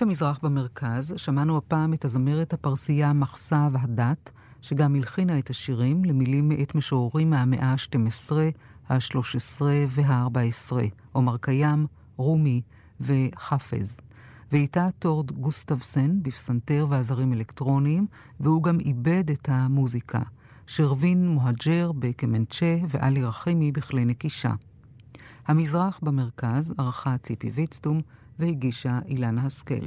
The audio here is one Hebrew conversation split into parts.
את המזרח במרכז שמענו הפעם את הזמרת הפרסייה מחסה והדת, שגם הלחינה את השירים למילים מאת משוררים מהמאה ה-12, ה-13 וה-14, עומר קיים, רומי וחפז. ואיתה טורד גוסטבסן בפסנתר ועזרים אלקטרוניים, והוא גם איבד את המוזיקה. שרווין מוהג'ר בקמנצ'ה ואלי רחימי בכלי נקישה. המזרח במרכז ערכה ציפי ויצטום והגישה אילנה השכל.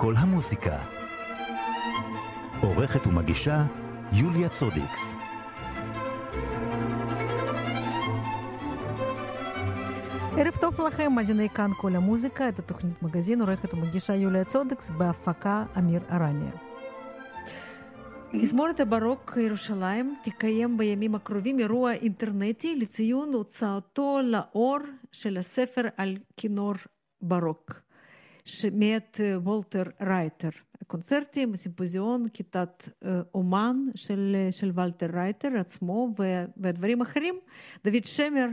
כל המוסיקה. עורכת ומגישה יוליה צודיקס. ערב טוב לכם, מאזיני כאן כל המוזיקה, את התוכנית מגזין, עורכת ומגישה יוליה צודקס, בהפקה אמיר ארניה. תזמורת הברוק ירושלים תקיים בימים הקרובים אירוע אינטרנטי לציון הוצאתו לאור של הספר על כינור ברוק. מאת וולטר רייטר. קונצרטים, סימפוזיון, כיתת אומן של, של ולטר רייטר עצמו ודברים אחרים. דוד שמר,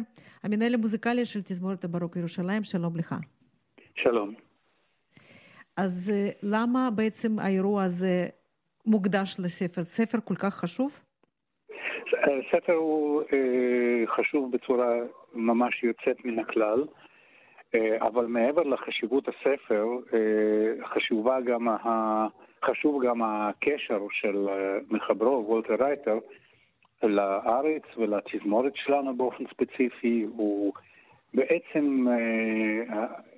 המנהל המוזיקלי של תזמורת הברוק ירושלים, שלום לך. שלום. אז למה בעצם האירוע הזה מוקדש לספר? ספר כל כך חשוב? ספר הוא חשוב בצורה ממש יוצאת מן הכלל. אבל מעבר לחשיבות הספר, חשובה גם ה... חשוב גם הקשר של מחברו, וולטר רייטר, לארץ ולתזמורת שלנו באופן ספציפי. הוא בעצם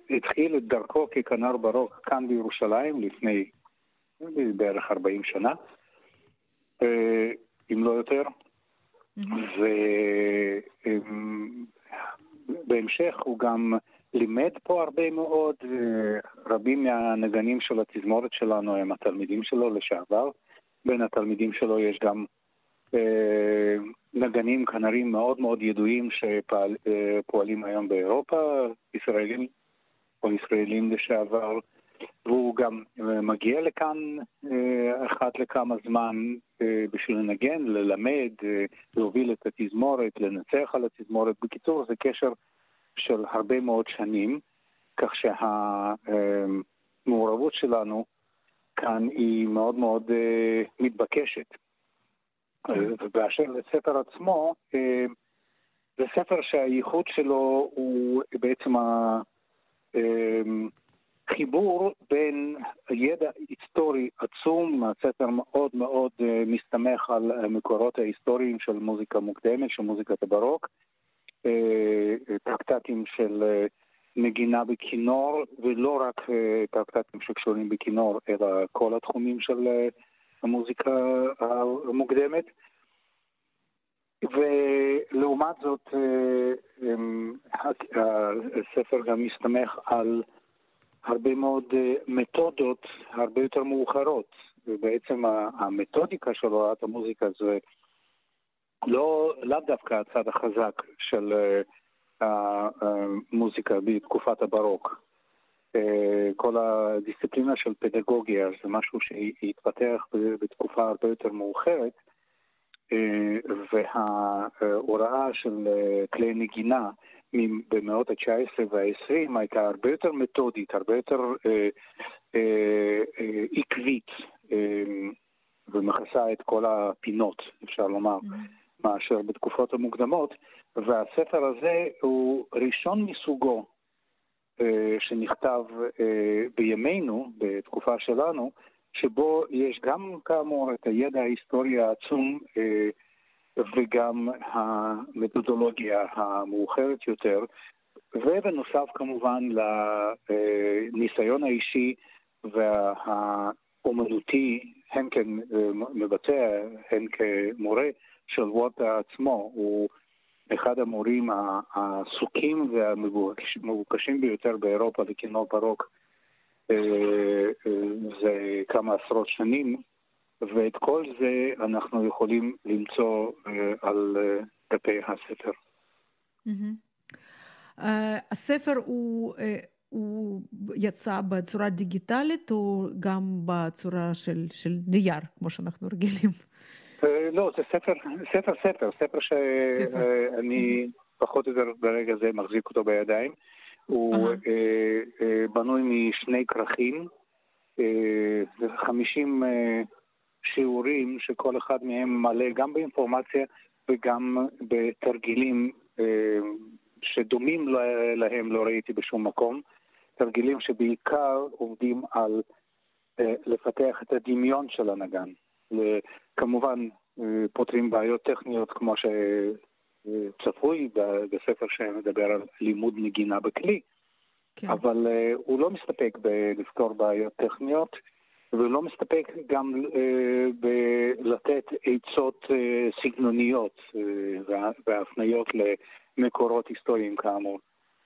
התחיל את דרכו ככנר ברוק כאן בירושלים לפני בערך 40 שנה, אם לא יותר. Mm-hmm. ובהמשך הוא גם לימד פה הרבה מאוד, רבים מהנגנים של התזמורת שלנו הם התלמידים שלו לשעבר. בין התלמידים שלו יש גם אה, נגנים כנרים מאוד מאוד ידועים שפועלים היום באירופה, ישראלים או ישראלים לשעבר, והוא גם מגיע לכאן אה, אחת לכמה זמן אה, בשביל לנגן, ללמד, אה, להוביל את התזמורת, לנצח על התזמורת. בקיצור, זה קשר של הרבה מאוד שנים, כך שהמעורבות שלנו כאן היא מאוד מאוד מתבקשת. ובאשר לספר עצמו, זה ספר שהייחוד שלו הוא בעצם החיבור בין ידע היסטורי עצום, הספר מאוד מאוד מסתמך על המקורות ההיסטוריים של מוזיקה מוקדמת, של מוזיקת הברוק, טרקטטים של נגינה בכינור, ולא רק טרקטטים שקשורים בכינור, אלא כל התחומים של המוזיקה המוקדמת. ולעומת זאת, הספר גם מסתמך על הרבה מאוד מתודות הרבה יותר מאוחרות, ובעצם המתודיקה של הוראת המוזיקה זה לא, לאו דווקא הצד החזק של המוזיקה בתקופת הברוק. כל הדיסציפלינה של פדגוגיה זה משהו שהתפתח בתקופה הרבה יותר מאוחרת, וההוראה של כלי נגינה במאות ה-19 וה-20 הייתה הרבה יותר מתודית, הרבה יותר עקבית, ומכסה את כל הפינות, אפשר לומר, mm-hmm. מאשר בתקופות המוקדמות. והספר הזה הוא ראשון מסוגו אה, שנכתב אה, בימינו, בתקופה שלנו, שבו יש גם כאמור את הידע ההיסטורי העצום אה, וגם המתודולוגיה המאוחרת יותר, ובנוסף כמובן לניסיון האישי והאומנותי, הן כמבצע, הן כמורה של ווטה עצמו. הוא אחד המורים העסוקים והמבוקשים ביותר באירופה לכינור ברוק אה, אה, זה כמה עשרות שנים, ואת כל זה אנחנו יכולים למצוא אה, על דפי הספר. הספר הוא, הוא יצא בצורה דיגיטלית או גם בצורה של, של נייר, כמו שאנחנו רגילים? לא, זה ספר, ספר, ספר, ספר שאני פחות או יותר ברגע זה מחזיק אותו בידיים. הוא בנוי משני כרכים, 50 שיעורים שכל אחד מהם מלא גם באינפורמציה וגם בתרגילים שדומים להם לא ראיתי בשום מקום. תרגילים שבעיקר עובדים על לפתח את הדמיון של הנגן. כמובן אה, פותרים בעיות טכניות כמו שצפוי בספר שמדבר על לימוד נגינה בכלי, כן. אבל הוא לא מסתפק בלפתור בעיות טכניות, ולא מסתפק גם uh, בלתת עצות uh, סגנוניות uh, והפניות למקורות היסטוריים כאמור,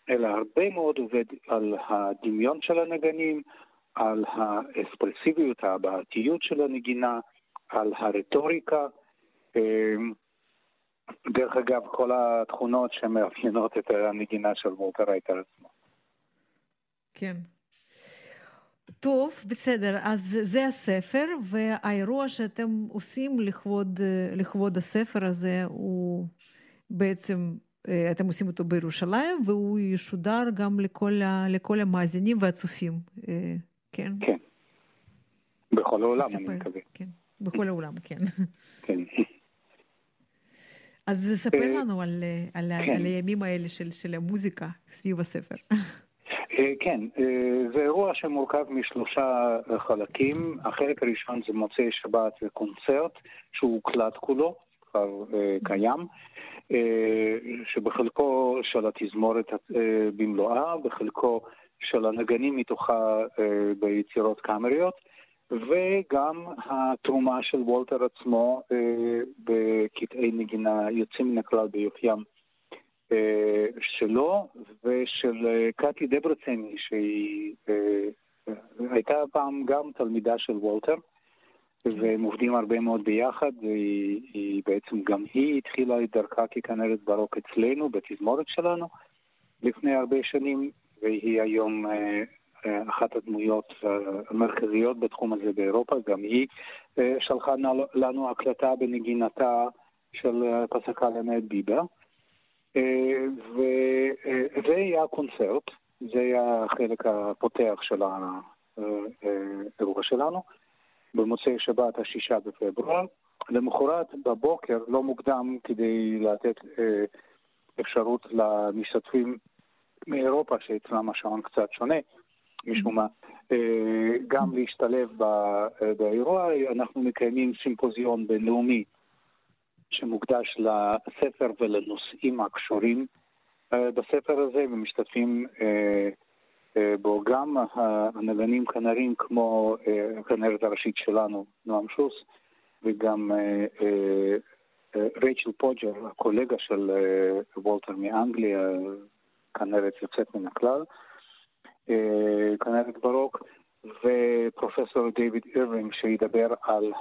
אלא הרבה מאוד עובד על הדמיון של הנגנים, על האספרסיביות, הבעתיות של הנגינה, על הרטוריקה. אמ, דרך אגב, כל התכונות שמאפיינות את הנגינה של וולטר רייטר עצמו. כן. טוב, בסדר. אז זה הספר, והאירוע שאתם עושים לכבוד, לכבוד הספר הזה הוא בעצם, אתם עושים אותו בירושלים, והוא ישודר גם לכל, לכל המאזינים והצופים, אה, כן? כן. בכל העולם, אני מקווה. כן. בכל העולם, כן. כן. אז ספר אה, לנו על, על, כן. על הימים האלה של, של המוזיקה סביב הספר. אה, כן, אה, זה אירוע שמורכב משלושה חלקים. החלק הראשון זה מוצאי שבת וקונצרט, שהוא הוקלט כולו, כבר קיים, שבחלקו של התזמורת במלואה, בחלקו של הנגנים מתוכה ביצירות קאמריות. וגם התרומה של וולטר עצמו אה, בקטעי נגינה יוצאים מן הכלל ביופיים אה, שלו ושל אה, קטי דברצני, שהיא הייתה פעם גם תלמידה של וולטר. והם עובדים הרבה מאוד ביחד, והיא היא בעצם גם היא התחילה את דרכה ככנרת ברוק אצלנו, בתזמורת שלנו, לפני הרבה שנים, והיא היום אחת הדמויות המרכזיות בתחום הזה באירופה, גם היא אה, שלחה לנו הקלטה בנגינתה של פסקה ביבר. אה, וזה היה הקונצרט, זה היה החלק הפותח של האירוע שלנו, במוצאי שבת השישה בפברואר. למחרת בבוקר, לא מוקדם, כדי לתת אה, אפשרות למשתתפים מאירופה, שאצלם השעון קצת שונה, משום מה, אה, גם להשתלב באירוע. אנחנו מקיימים סימפוזיון בינלאומי שמוקדש לספר ולנושאים הקשורים אה, בספר הזה, ומשתתפים אה, בו גם הנגנים כנרים כמו הכנרת הראשית שלנו, נועם שוס, וגם רייצ'ל פודג'ר, הקולגה של וולטר מאנגליה, כנרת יוצאת מן הכלל. כנרת ברוק, ופרופסור דיוויד אירווינג שידבר על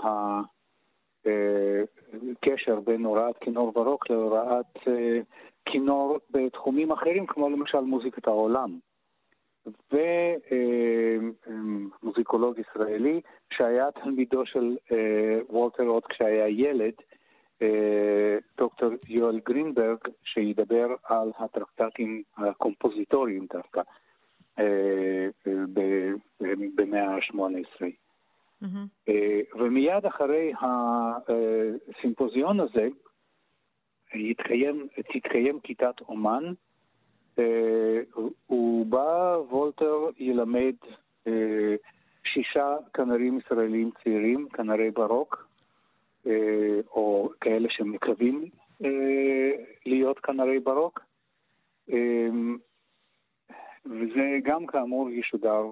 הקשר בין הוראת כינור ברוק להוראת כינור בתחומים אחרים, כמו למשל מוזיקת העולם. ומוזיקולוג ישראלי שהיה תלמידו של וולטר עוד כשהיה ילד, דוקטור יואל גרינברג, שידבר על הטרקטטים הקומפוזיטוריים דווקא במאה ה-18. Mm-hmm. ומיד אחרי הסימפוזיון הזה יתקיים, תתקיים כיתת אומן, ובה וולטר ילמד שישה כנרים ישראלים צעירים, כנרי ברוק, או כאלה שמקווים להיות כנרי ברוק. וזה גם כאמור ישודר,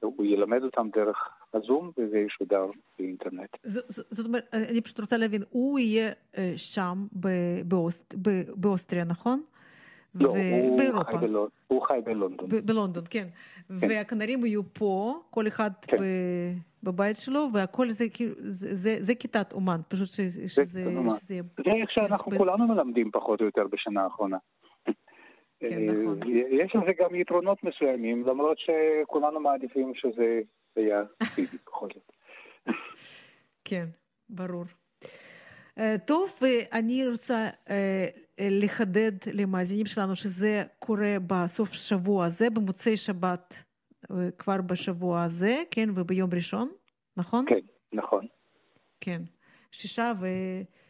הוא ילמד אותם דרך הזום וזה ישודר באינטרנט. זאת אומרת, אני פשוט רוצה להבין, הוא יהיה שם באוסטריה, נכון? לא, הוא, חי. הוא חי בלונדון. בלונדון, כן. כן. והכנרים יהיו פה, כל אחד כן. בבית שלו, והכל זה כאילו, זה, זה, זה כיתת אומן, פשוט שזה... שזה, שזה זה איך שאנחנו כולנו מלמדים פחות או יותר בשנה האחרונה. כן, נכון. יש לזה גם יתרונות מסוימים, למרות שכולנו מעדיפים שזה היה פיזי בכל זאת. כן, ברור. טוב, ואני רוצה לחדד למאזינים שלנו שזה קורה בסוף שבוע הזה, במוצאי שבת כבר בשבוע הזה, כן, וביום ראשון, נכון? כן, נכון. כן, שישה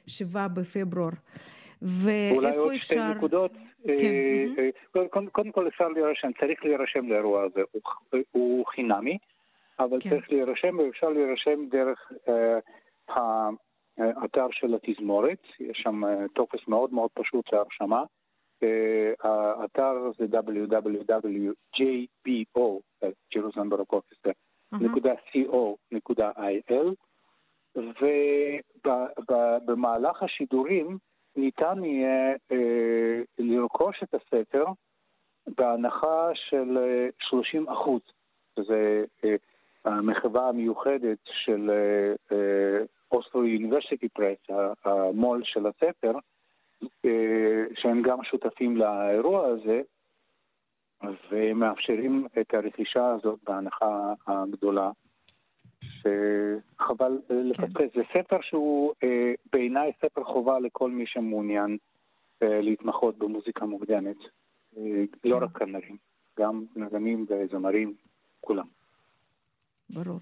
ושבעה בפברואר. ואולי עוד אפשר... שתי נקודות. כן. קודם כל אפשר להירשם, צריך להירשם לאירוע הזה, הוא חינמי, אבל כן. צריך להירשם ואפשר להירשם דרך האתר של התזמורת, יש שם טופס מאוד מאוד פשוט להרשמה. האתר זה www.jbo, Jerusalem Baroque ובמהלך השידורים ניתן יהיה אה, לרכוש את הספר בהנחה של 30 אחוז, שזה אה, המחווה המיוחדת של אוסטרו יוניברסיטי פרס, המו"ל של הספר, אה, שהם גם שותפים לאירוע הזה, ומאפשרים את הרכישה הזאת בהנחה הגדולה, שחבל כן. לפספס. זה ספר שהוא אה, בעיניי ספר חובה לכל מי שמעוניין אה, להתמחות במוזיקה מוקדמת. לא כן. לא רק כנרים, גם נגנים וזמרים, כולם. ברור.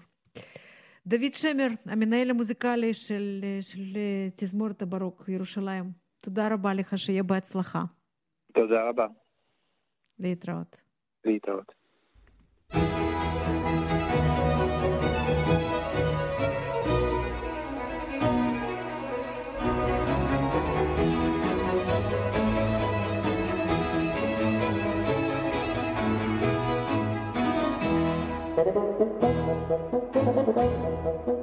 דוד שמר, המנהל המוזיקלי של, של אה, תזמורת הברוק ירושלים, תודה רבה לך, שיהיה בהצלחה. תודה רבה. להתראות. להתראות. Thank you. Thank you.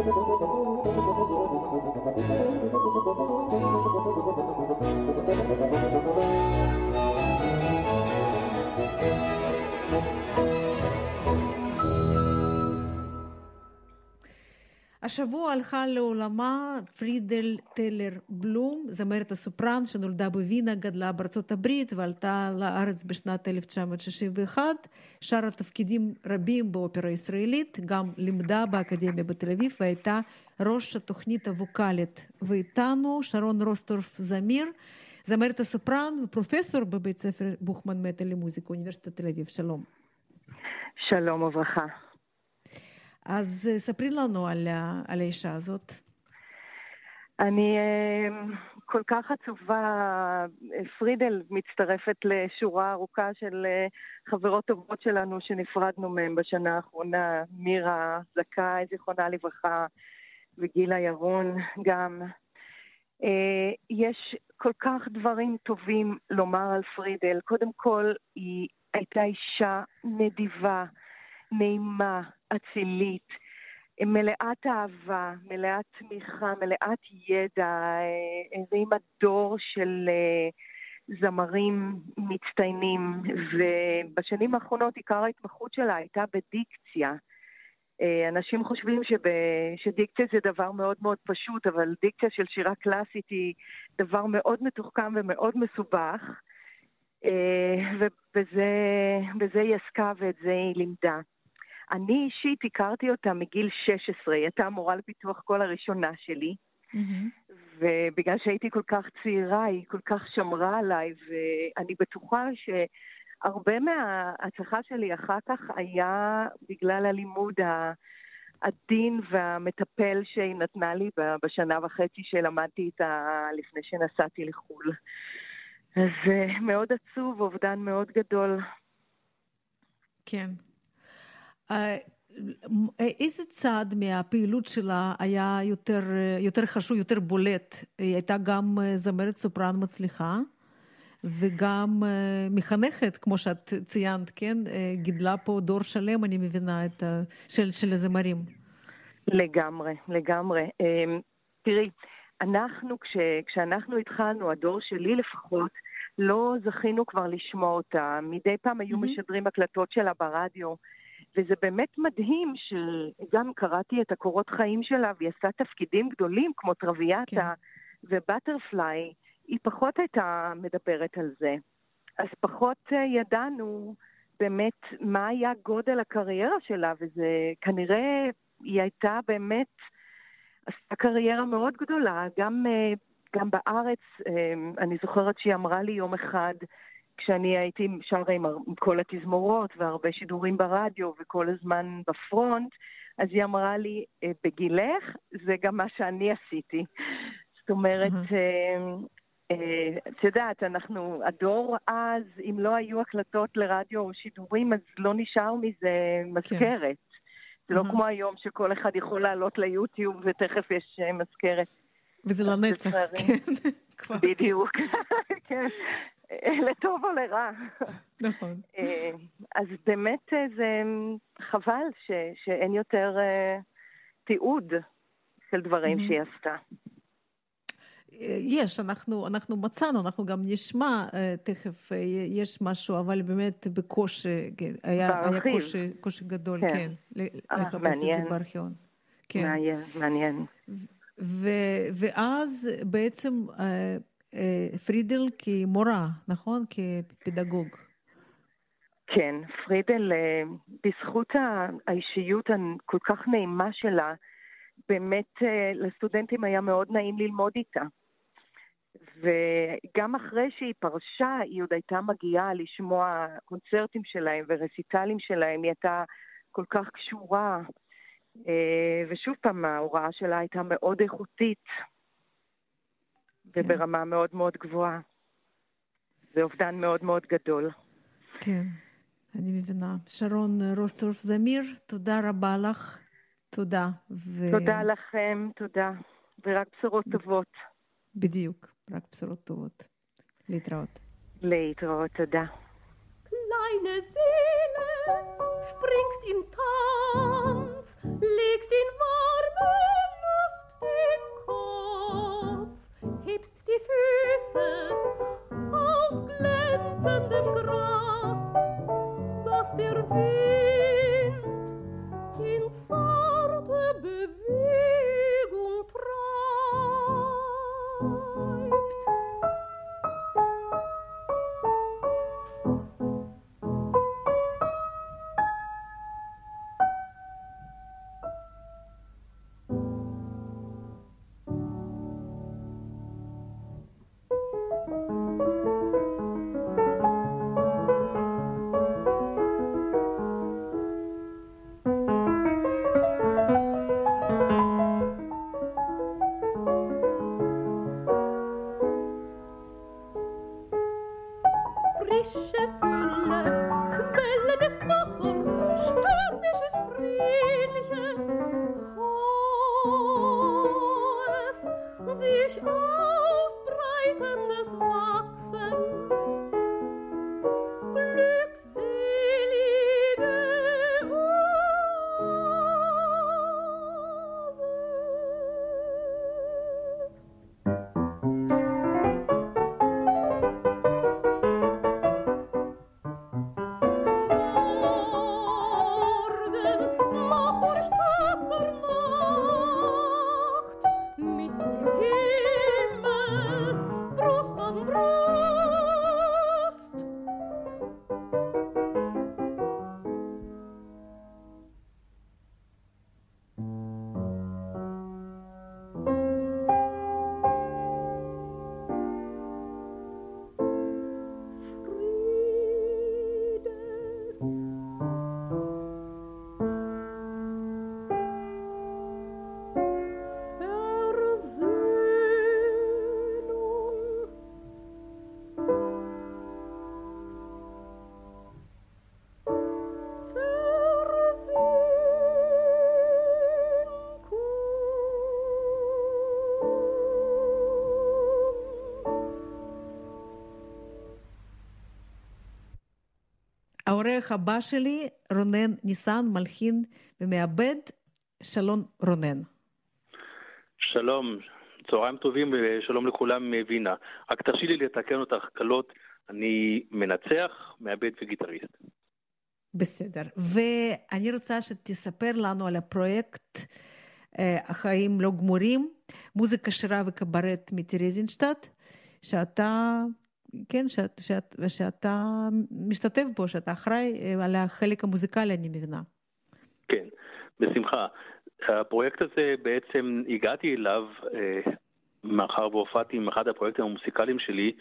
Thank you. השבוע הלכה לעולמה פרידל טלר בלום, זמרת הסופרן שנולדה בווינה, גדלה בארצות הברית ועלתה לארץ בשנת 1961, שרה תפקידים רבים באופרה הישראלית, גם לימדה באקדמיה בתל אביב והייתה ראש התוכנית הווקאלית. ואיתנו שרון רוסטורף זמיר, זמרת הסופרן ופרופסור בבית ספר בוכמן מטה למוזיקה, אוניברסיטת תל אביב. שלום. שלום וברכה. אז ספרי לנו על, על האישה הזאת. אני כל כך עצובה. פרידל מצטרפת לשורה ארוכה של חברות טובות שלנו שנפרדנו מהן בשנה האחרונה. מירה זכאי, זיכרונה לברכה, וגילה ירון גם. יש כל כך דברים טובים לומר על פרידל. קודם כל, היא הייתה אישה נדיבה, נעימה, אצילית, מלאת אהבה, מלאת תמיכה, מלאת ידע, הרימה דור של זמרים מצטיינים, ובשנים האחרונות עיקר ההתמחות שלה הייתה בדיקציה. אנשים חושבים שב... שדיקציה זה דבר מאוד מאוד פשוט, אבל דיקציה של שירה קלאסית היא דבר מאוד מתוחכם ומאוד מסובך, ובזה היא עסקה ואת זה היא לימדה. אני אישית הכרתי אותה מגיל 16, היא הייתה המורה לפיתוח קול הראשונה שלי, mm-hmm. ובגלל שהייתי כל כך צעירה, היא כל כך שמרה עליי, ואני בטוחה שהרבה מההצלחה שלי אחר כך היה בגלל הלימוד העדין והמטפל שהיא נתנה לי בשנה וחצי שלמדתי איתה לפני שנסעתי לחו"ל. אז מאוד עצוב, אובדן מאוד גדול. כן, איזה צד מהפעילות שלה היה יותר, יותר חשוב, יותר בולט? היא הייתה גם זמרת סופרן מצליחה וגם מחנכת, כמו שאת ציינת, כן? גידלה פה דור שלם, אני מבינה, את, של, של הזמרים. לגמרי, לגמרי. תראי, אנחנו, כש, כשאנחנו התחלנו, הדור שלי לפחות, לא זכינו כבר לשמוע אותה. מדי פעם היו mm-hmm. משדרים הקלטות שלה ברדיו, וזה באמת מדהים שגם קראתי את הקורות חיים שלה, והיא עשתה תפקידים גדולים כמו טרוויאטה כן. ובטרפליי. היא פחות הייתה מדברת על זה. אז פחות אה, ידענו באמת מה היה גודל הקריירה שלה, וזה כנראה, היא הייתה באמת, עשתה קריירה מאוד גדולה, גם, אה, גם בארץ, אה, אני זוכרת שהיא אמרה לי יום אחד, כשאני הייתי שרה עם, עם כל התזמורות והרבה שידורים ברדיו וכל הזמן בפרונט, אז היא אמרה לי, בגילך, זה גם מה שאני עשיתי. זאת אומרת, mm-hmm. את יודעת, אנחנו, הדור אז, אם לא היו הקלטות לרדיו או שידורים, אז לא נשאר מזה מזכרת. כן. זה לא כמו היום שכל אחד יכול לעלות ליוטיוב ותכף יש אה, מזכרת. וזה לנצח, כן. בדיוק, כן. לטוב או לרע. נכון. אה, אז באמת זה חבל שאין יותר תיעוד של דברים שהיא עשתה. יש, אנחנו, אנחנו מצאנו, אנחנו גם נשמע תכף, יש משהו, אבל באמת בקושי, כן, היה, היה קושי, קושי גדול, כן, כן לחפש את זה בארכיון. כן. מעניין, מעניין. ו, ואז בעצם פרידל כמורה, נכון? כפדגוג. כן, פרידל, בזכות האישיות הכל כך נעימה שלה, באמת לסטודנטים היה מאוד נעים ללמוד איתה. וגם אחרי שהיא פרשה, היא עוד הייתה מגיעה לשמוע קונצרטים שלהם ורסיטלים שלהם, היא הייתה כל כך קשורה. אה, ושוב פעם, ההוראה שלה הייתה מאוד איכותית. וברמה מאוד מאוד גבוהה. זה אובדן מאוד מאוד גדול. כן, אני מבינה. שרון רוסטורף זמיר, תודה רבה לך. תודה. ו... תודה לכם, תודה. ורק בשורות טובות. בדיוק. רק בשורות טובות. להתראות. להתראות, תודה. Kleine Seele, springst in Tanz, legst in warme Füße aus glänzendem Gras, das der Wind העורך הבא שלי, רונן ניסן, מלחין ומעבד. שלום רונן. שלום, צהריים טובים ושלום לכולם מווינה. רק תרשי לי לתקן אותך קלות, אני מנצח, מעבד וגיטריסט. בסדר. ואני רוצה שתספר לנו על הפרויקט אה, החיים לא גמורים, מוזיקה שירה וקברט מטרזינשטט, שאתה, כן, שאת, שאת, שאתה משתתף בו, שאתה אחראי אה, על החלק המוזיקלי, אני מבינה. כן, בשמחה. הפרויקט הזה בעצם הגעתי אליו אה, מאחר והופעתי עם אחד הפרויקטים המוסיקליים שלי,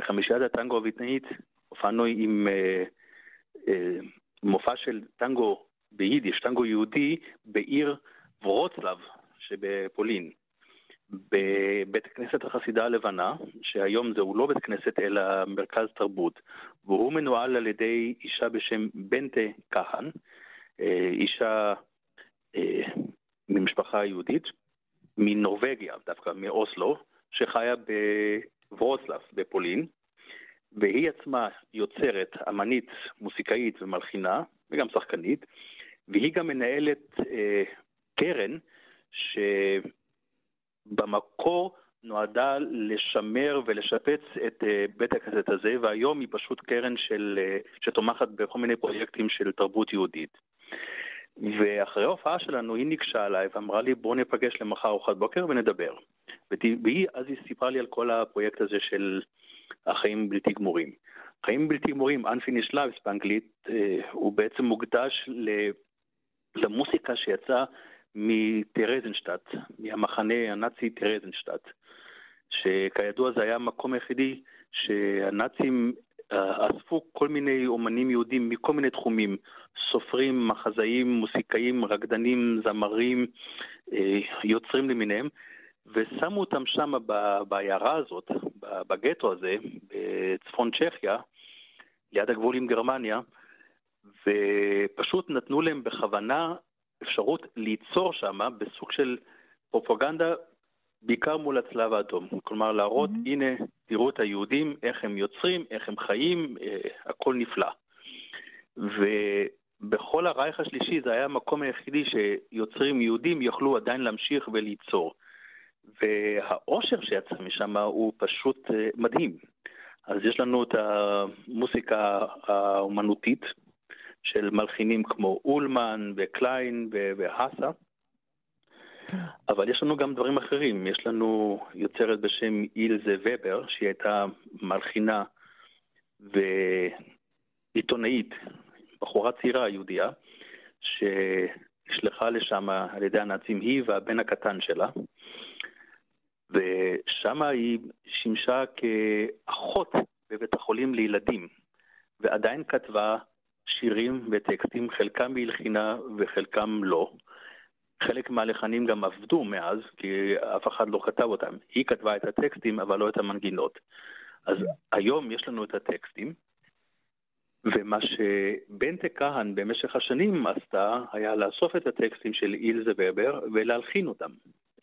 חמישיית הטנגו הוויטנאית, הופענו עם אה, אה, מופע של טנגו ביידיש, טנגו יהודי, בעיר ורוצלב שבפולין. בבית הכנסת החסידה הלבנה, שהיום זהו לא בית כנסת אלא מרכז תרבות, והוא מנוהל על ידי אישה בשם בנטה כהן, אישה ממשפחה יהודית, מנורבגיה, דווקא מאוסלו, שחיה בוורוצלב בפולין, והיא עצמה יוצרת, אמנית, מוסיקאית ומלחינה, וגם שחקנית, והיא גם מנהלת אה, קרן שבמקור נועדה לשמר ולשפץ את אה, בית הכנסת הזה, והיום היא פשוט קרן של, אה, שתומכת בכל מיני פרויקטים של תרבות יהודית. ואחרי ההופעה שלנו היא ניגשה אליי ואמרה לי בוא ניפגש למחר ארוחת בוקר ונדבר. והיא, אז היא סיפרה לי על כל הפרויקט הזה של החיים בלתי גמורים. חיים בלתי גמורים, Unfinished Lives באנגלית, אה, הוא בעצם מוקדש למוסיקה שיצאה מטרזנשטט, מהמחנה הנאצי טרזנשטט, שכידוע זה היה המקום היחידי שהנאצים אספו כל מיני אומנים יהודים מכל מיני תחומים, סופרים, מחזאים, מוסיקאים, רקדנים, זמרים, אה, יוצרים למיניהם, ושמו אותם שם בעיירה הזאת, בגטו הזה, בצפון צ'כיה, ליד הגבול עם גרמניה, ופשוט נתנו להם בכוונה אפשרות ליצור שם בסוג של פרופגנדה בעיקר מול הצלב האדום. כלומר, להראות, mm-hmm. הנה, תראו את היהודים, איך הם יוצרים, איך הם חיים, אה, הכל נפלא. ובכל הרייך השלישי זה היה המקום היחידי שיוצרים יהודים יכלו עדיין להמשיך וליצור. והאושר שיצא משם הוא פשוט אה, מדהים. אז יש לנו את המוסיקה האומנותית של מלחינים כמו אולמן וקליין והאסה. אבל יש לנו גם דברים אחרים. יש לנו יוצרת בשם אילזה ובר, שהיא הייתה מלחינה ועיתונאית, בחורה צעירה יהודייה, שנשלחה לשם על ידי הנאצים, היא והבן הקטן שלה. ושם היא שימשה כאחות בבית החולים לילדים, ועדיין כתבה שירים וטקסטים, חלקם בהלחינה וחלקם לא. חלק מהלחנים גם עבדו מאז, כי אף אחד לא כתב אותם. היא כתבה את הטקסטים, אבל לא את המנגינות. אז היום יש לנו את הטקסטים, ומה שבנטה כהן במשך השנים עשתה, היה לאסוף את הטקסטים של אילזה ובר ולהלחין אותם.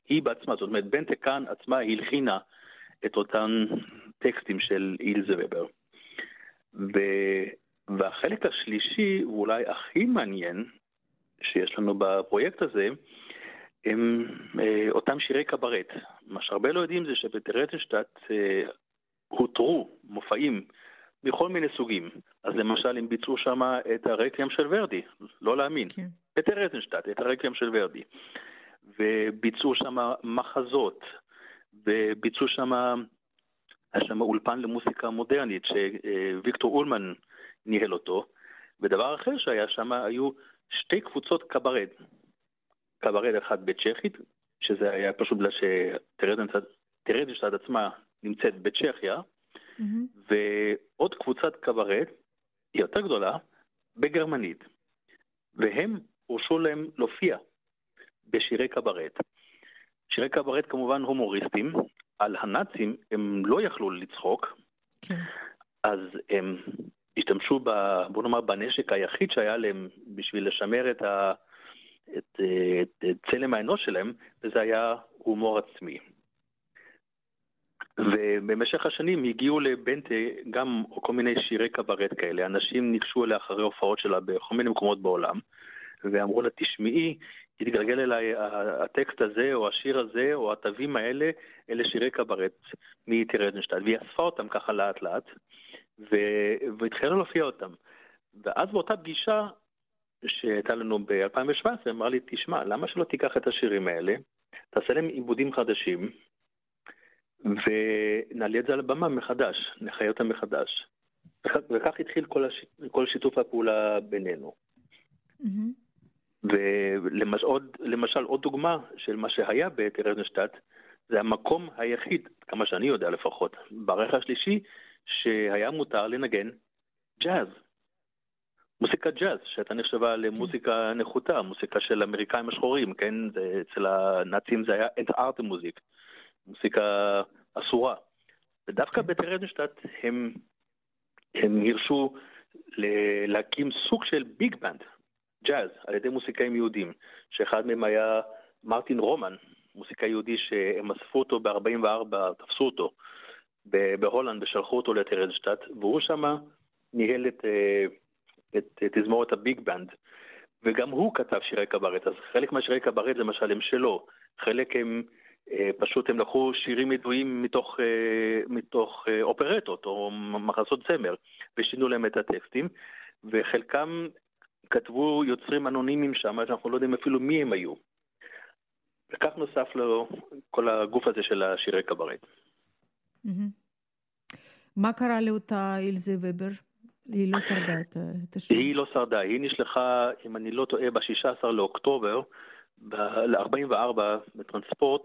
היא בעצמה, זאת אומרת, בנטה כהן עצמה הלחינה את אותם טקסטים של אילזה ובר. והחלק השלישי, ואולי הכי מעניין, שיש לנו בפרויקט הזה, הם אה, אותם שירי קברט. מה שהרבה לא יודעים זה שבטרטנשטט אה, הותרו מופעים מכל מיני סוגים. אז למשל, הם ביצעו שם את הרקיים של ורדי, לא להאמין. כן. בטרטנשטט, את הרקיים של ורדי. וביצעו שם מחזות, וביצעו שם, היה שם אולפן למוסיקה מודרנית שוויקטור אולמן ניהל אותו, ודבר אחר שהיה שם היו שתי קבוצות קברט. קברט אחד בצ'כית, שזה היה פשוט בגלל שטרדנשטד עצמה נמצאת בצ'כיה, mm-hmm. ועוד קבוצת קברט, יותר גדולה, בגרמנית. והם הורשו להם להופיע בשירי קברט. שירי קברט כמובן הומוריסטים, על הנאצים הם לא יכלו לצחוק, כן. אז הם השתמשו, ב, בוא נאמר, בנשק היחיד שהיה להם בשביל לשמר את, ה, את, את, את צלם האנוש שלהם, וזה היה הומור עצמי. ובמשך השנים הגיעו לבנטה גם כל מיני שירי קברט כאלה. אנשים ניגשו אליה אחרי הופעות שלה בכל מיני מקומות בעולם, ואמרו לה, תשמעי, התגלגל אליי הטקסט הזה, או השיר הזה, או התווים האלה, אלה שירי קברט מאיטי רדנשטייט, והיא אספה אותם ככה לאט לאט, והתחילה להופיע אותם. ואז באותה פגישה שהייתה לנו ב-2017, אמרה לי, תשמע, למה שלא תיקח את השירים האלה, תעשה להם עיבודים חדשים, ונעלה את זה על הבמה מחדש, נחיה אותם מחדש. וכך התחיל כל, הש... כל שיתוף הפעולה בינינו. Mm-hmm. ולמשל, עוד דוגמה של מה שהיה בטרנשטט, זה המקום היחיד, כמה שאני יודע לפחות, בערך השלישי, שהיה מותר לנגן ג'אז. מוזיקת ג'אז, שהייתה נחשבה למוזיקה נחותה, מוזיקה של אמריקאים השחורים, כן? זה, אצל הנאצים זה היה אנט ארט מוזיק, מוזיקה אסורה. ודווקא בטרזיינשטט הם, הם הרשו להקים סוג של ביג בנד, ג'אז, על ידי מוזיקאים יהודים, שאחד מהם היה מרטין רומן, מוזיקאי יהודי שהם אספו אותו ב-44, תפסו אותו בהולנד ושלחו אותו לטרזיינשטט, והוא שמה ניהל את... אה, את תזמורת הביג בנד, וגם הוא כתב שירי קברט, אז חלק מהשירי קברט למשל הם שלו, חלק הם אה, פשוט הם לקחו שירים ידועים מתוך, אה, מתוך אה, אופרטות או מחזות זמר, ושינו להם את הטקסטים, וחלקם כתבו יוצרים אנונימיים שם, שאנחנו לא יודעים אפילו מי הם היו. וכך נוסף לו כל הגוף הזה של השירי קברט. מה קרה לאותה אילזה ובר? היא לא שרדה את השם. היא לא שרדה, היא נשלחה, אם אני לא טועה, ב-16 לאוקטובר, ל-44 בטרנספורט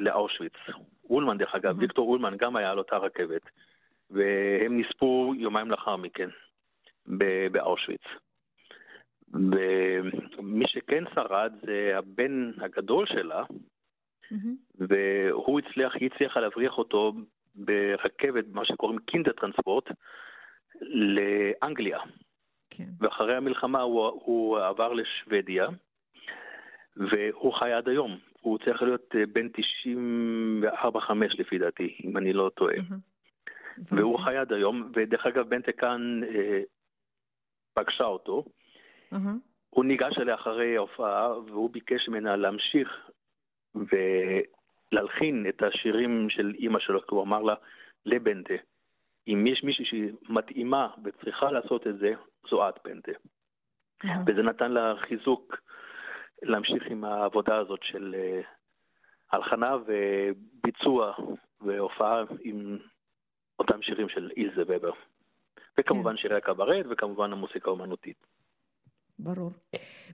לאושוויץ. אולמן, דרך אגב, ויקטור אולמן גם היה על אותה רכבת, והם נספו יומיים לאחר מכן באושוויץ. ומי שכן שרד זה הבן הגדול שלה, והוא הצליח, היא הצליחה להבריח אותו ברכבת, מה שקוראים קינדה טרנספורט, לאנגליה. כן. ואחרי המלחמה הוא, הוא עבר לשוודיה, והוא חי עד היום. הוא צריך להיות אה, בן 94-5 לפי דעתי, אם אני לא טועה. Mm-hmm. והוא חי עד היום, ודרך אגב בנטה כאן אה, פגשה אותו. Mm-hmm. הוא ניגש אליה אחרי ההופעה, והוא ביקש ממנה להמשיך להלחין את השירים של אימא שלו, כי הוא אמר לה, לבנטה, אם יש מישהי שהיא מתאימה וצריכה לעשות את זה, זו את בנטה. וזה נתן לה חיזוק להמשיך עם העבודה הזאת של uh, הלחנה וביצוע והופעה עם אותם שירים של אילזה ובר. וכמובן כן. שירי הקברט וכמובן המוסיקה האומנותית. ברור.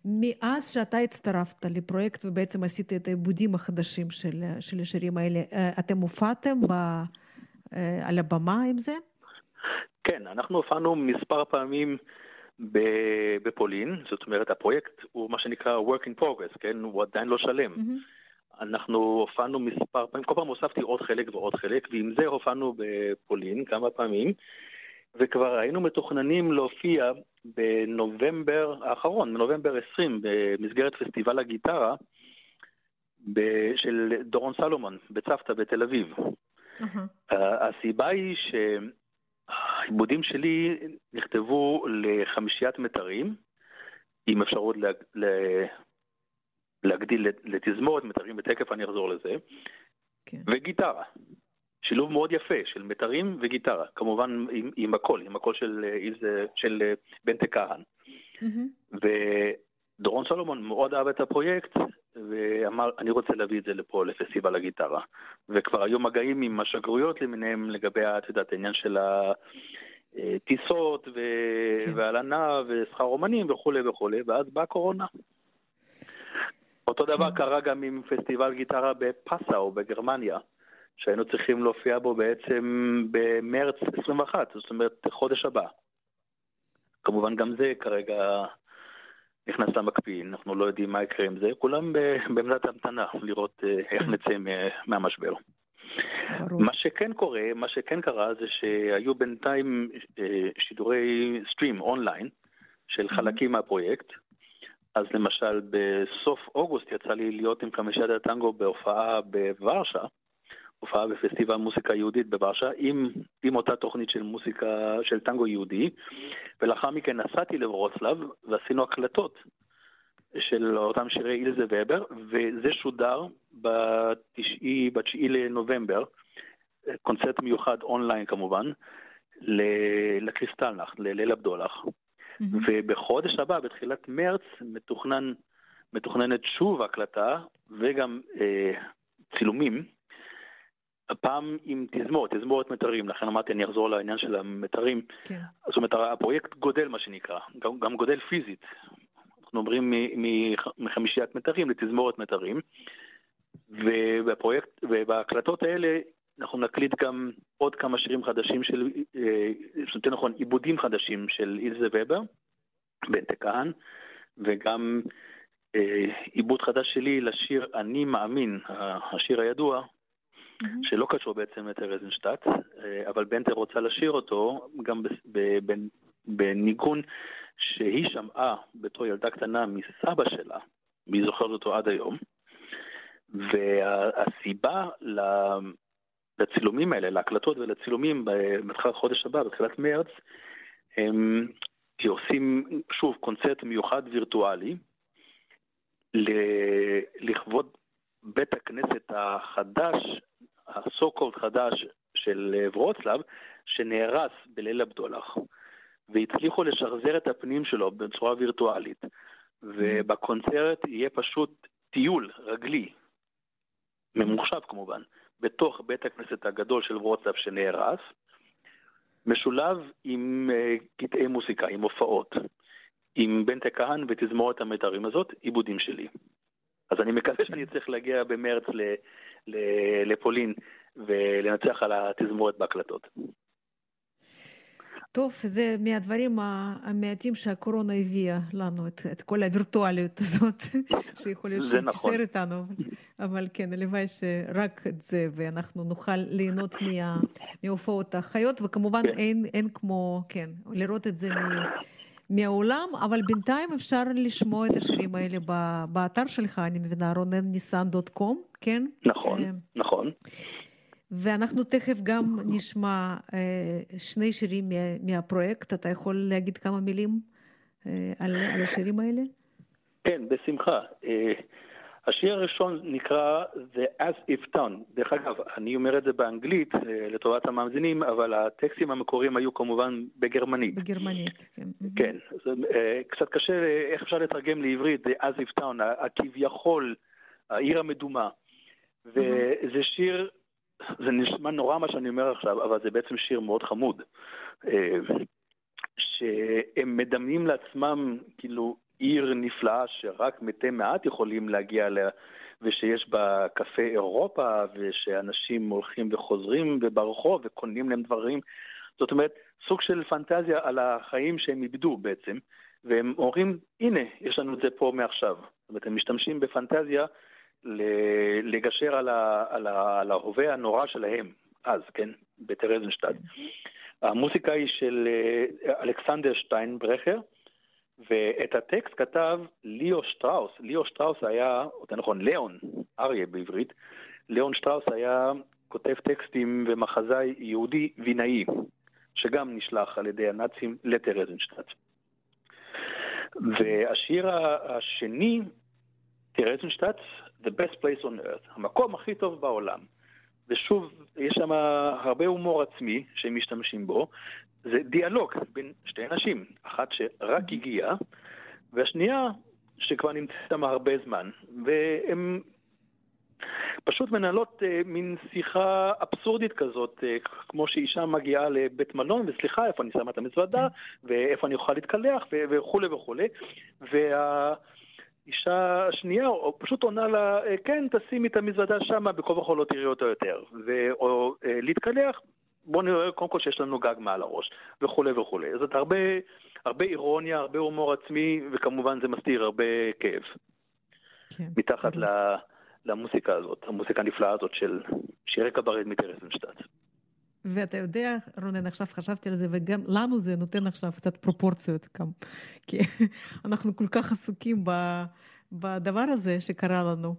מאז שאתה הצטרפת לפרויקט ובעצם עשית את העיבודים החדשים של, של השירים האלה, אה, אתם הופעתם ב, אה, על הבמה עם זה? כן, אנחנו הופענו מספר פעמים בפולין, זאת אומרת הפרויקט הוא מה שנקרא work in progress, כן? הוא עדיין לא שלם. Mm-hmm. אנחנו הופענו מספר פעמים, כל פעם הוספתי עוד חלק ועוד חלק, ועם זה הופענו בפולין כמה פעמים. וכבר היינו מתוכננים להופיע בנובמבר האחרון, בנובמבר 20, במסגרת פסטיבל הגיטרה של דורון סלומון בצוותא בתל אביב. Uh-huh. הסיבה היא שהעיבודים שלי נכתבו לחמישיית מתרים, עם אפשרות לה, להגדיל לתזמורת מתרים, ותכף אני אחזור לזה, כן. וגיטרה. שילוב מאוד יפה של מיתרים וגיטרה, כמובן עם, עם הקול, עם הקול של, של, של בנטה כהן. Mm-hmm. ודורון סולומון מאוד אהב את הפרויקט, ואמר, אני רוצה להביא את זה לפה, לפסטיבל הגיטרה. וכבר היו מגעים עם השגרירויות למיניהם לגבי, את יודעת, העניין של הטיסות ו... כן. והלנה ושכר אומנים וכולי וכולי, ואז באה קורונה. אותו דבר כן. קרה גם עם פסטיבל גיטרה בפאסאו בגרמניה. שהיינו צריכים להופיע בו בעצם במרץ 21, זאת אומרת, חודש הבא. כמובן גם זה כרגע נכנס למקפיא, אנחנו לא יודעים מה יקרה עם זה, כולם בעמדת המתנה לראות אה, איך כן. נצא מהמשבר. ברור. מה שכן קורה, מה שכן קרה זה שהיו בינתיים אה, שידורי סטרים אונליין של חלקים מהפרויקט. אז למשל בסוף אוגוסט יצא לי להיות עם חמישיית הטנגו בהופעה בוורשה, הופעה בפסטיבל מוסיקה יהודית בוורשה עם, עם אותה תוכנית של מוסיקה, של טנגו יהודי, ולאחר מכן נסעתי לברוצלב ועשינו הקלטות של אותם שירי אילזה ובר, וזה שודר ב-9 לנובמבר, קונצרט מיוחד אונליין כמובן, לקריסטלנח, לליל הבדולח. Mm-hmm. ובחודש הבא, בתחילת מרץ, מתוכנן, מתוכננת שוב הקלטה וגם אה, צילומים, הפעם עם תזמורת, תזמורת מיתרים, לכן אמרתי אני אחזור לעניין של המתרים. כן. זאת אומרת, הפרויקט גודל מה שנקרא, גם, גם גודל פיזית. אנחנו אומרים מחמישיית מיתרים לתזמורת מיתרים. ובפרויקט, ובהקלטות האלה אנחנו נקליט גם עוד כמה שירים חדשים של, אה, יותר נכון, עיבודים חדשים של אילזה ובר, בנטה כהן, וגם אה, עיבוד חדש שלי לשיר "אני מאמין", השיר הידוע, mm-hmm. שלא קשור בעצם לטרזנשטט, אה, אבל בנטה רוצה לשיר אותו גם בניגון שהיא שמעה בתור ילדה קטנה מסבא שלה, והיא זוכרת אותו עד היום. והסיבה לצילומים האלה, להקלטות ולצילומים בתחילת החודש הבא, בתחילת מרץ, הם עושים שוב קונצרט מיוחד וירטואלי לכבוד בית הכנסת החדש, הסו קולד חדש של ורוצלב, שנהרס בליל הבדולח, והצליחו לשחזר את הפנים שלו בצורה וירטואלית. ובקונצרט יהיה פשוט טיול רגלי, ממוחשב כמובן, בתוך בית הכנסת הגדול של ורוצלב שנהרס, משולב עם uh, קטעי מוסיקה, עם הופעות, עם בנטה כהן ותזמורת המיתרים הזאת, עיבודים שלי. אז אני מקווה שאני אצליח להגיע במרץ לפולין ולנצח על התזמורת בהקלטות. טוב, זה מהדברים המעטים שהקורונה הביאה לנו, את, את כל הווירטואליות הזאת, שיכול להיות שהיא נכון. תישאר איתנו, אבל כן, הלוואי שרק את זה, ואנחנו נוכל ליהנות מה, מהופעות החיות, וכמובן כן. אין, אין כמו, כן, לראות את זה מ... מהעולם, אבל בינתיים אפשר לשמוע את השירים האלה באתר שלך, אני מבינה, רונן דוט קום, כן? נכון, אה, נכון. ואנחנו תכף גם נשמע אה, שני שירים מהפרויקט. אתה יכול להגיד כמה מילים אה, על השירים האלה? כן, בשמחה. אה, השיר הראשון נקרא The As If Town. דרך אגב, אני אומר את זה באנגלית לטובת המאזינים, אבל הטקסטים המקוריים היו כמובן בגרמנית. בגרמנית, כן. כן, זה קצת קשה, איך אפשר לתרגם לעברית, The As If Town, הכביכול, העיר המדומה. וזה שיר זה נשמע נורא מה שאני אומר עכשיו, אבל זה בעצם שיר מאוד חמוד. אה, שהם מדמים לעצמם כאילו עיר נפלאה שרק מתי מעט יכולים להגיע אליה, ושיש בה קפה אירופה, ושאנשים הולכים וחוזרים ברחוב וקונים להם דברים. זאת אומרת, סוג של פנטזיה על החיים שהם איבדו בעצם, והם אומרים, הנה, יש לנו את זה פה מעכשיו. זאת אומרת, הם משתמשים בפנטזיה לגשר על, ה, על, ה, על ההווה הנורא שלהם, אז, כן, בטרזנשטד. המוסיקה היא של אה, אלכסנדר שטיינברכר, ואת הטקסט כתב ליאו שטראוס. ליאו שטראוס היה, יותר נכון, ליאון, אריה בעברית, ליאון שטראוס היה כותב טקסטים ומחזאי יהודי וינאי, שגם נשלח על ידי הנאצים לטרזנשטט. והשיר השני, טרזנשטט, the best place on earth, המקום הכי טוב בעולם. ושוב, יש שם הרבה הומור עצמי שהם משתמשים בו. זה דיאלוג בין שתי נשים, אחת שרק הגיעה, והשנייה שכבר נמצאת שם הרבה זמן. והם פשוט מנהלות אה, מין שיחה אבסורדית כזאת, אה, כמו שאישה מגיעה לבית מלון, וסליחה, איפה אני שמה את המזוודה, ואיפה אני אוכל להתקלח, וכולי וכולי. וה... אישה שנייה, או פשוט עונה לה, אה, כן, תשימי את המזוודה שמה, בכל וכל לא תראי אותה יותר. ו... או אה, להתקלח, בואו נראה קודם כל שיש לנו גג מעל הראש, וכולי וכולי. זאת הרבה, הרבה אירוניה, הרבה הומור עצמי, וכמובן זה מסתיר הרבה כאב. כן. מתחת כן. למוסיקה הזאת, המוסיקה הנפלאה הזאת של שירי קברט מטרזנשטט. ואתה יודע, רונן, עכשיו חשבתי על זה, וגם לנו זה נותן עכשיו קצת פרופורציות גם, כי אנחנו כל כך עסוקים בדבר הזה שקרה לנו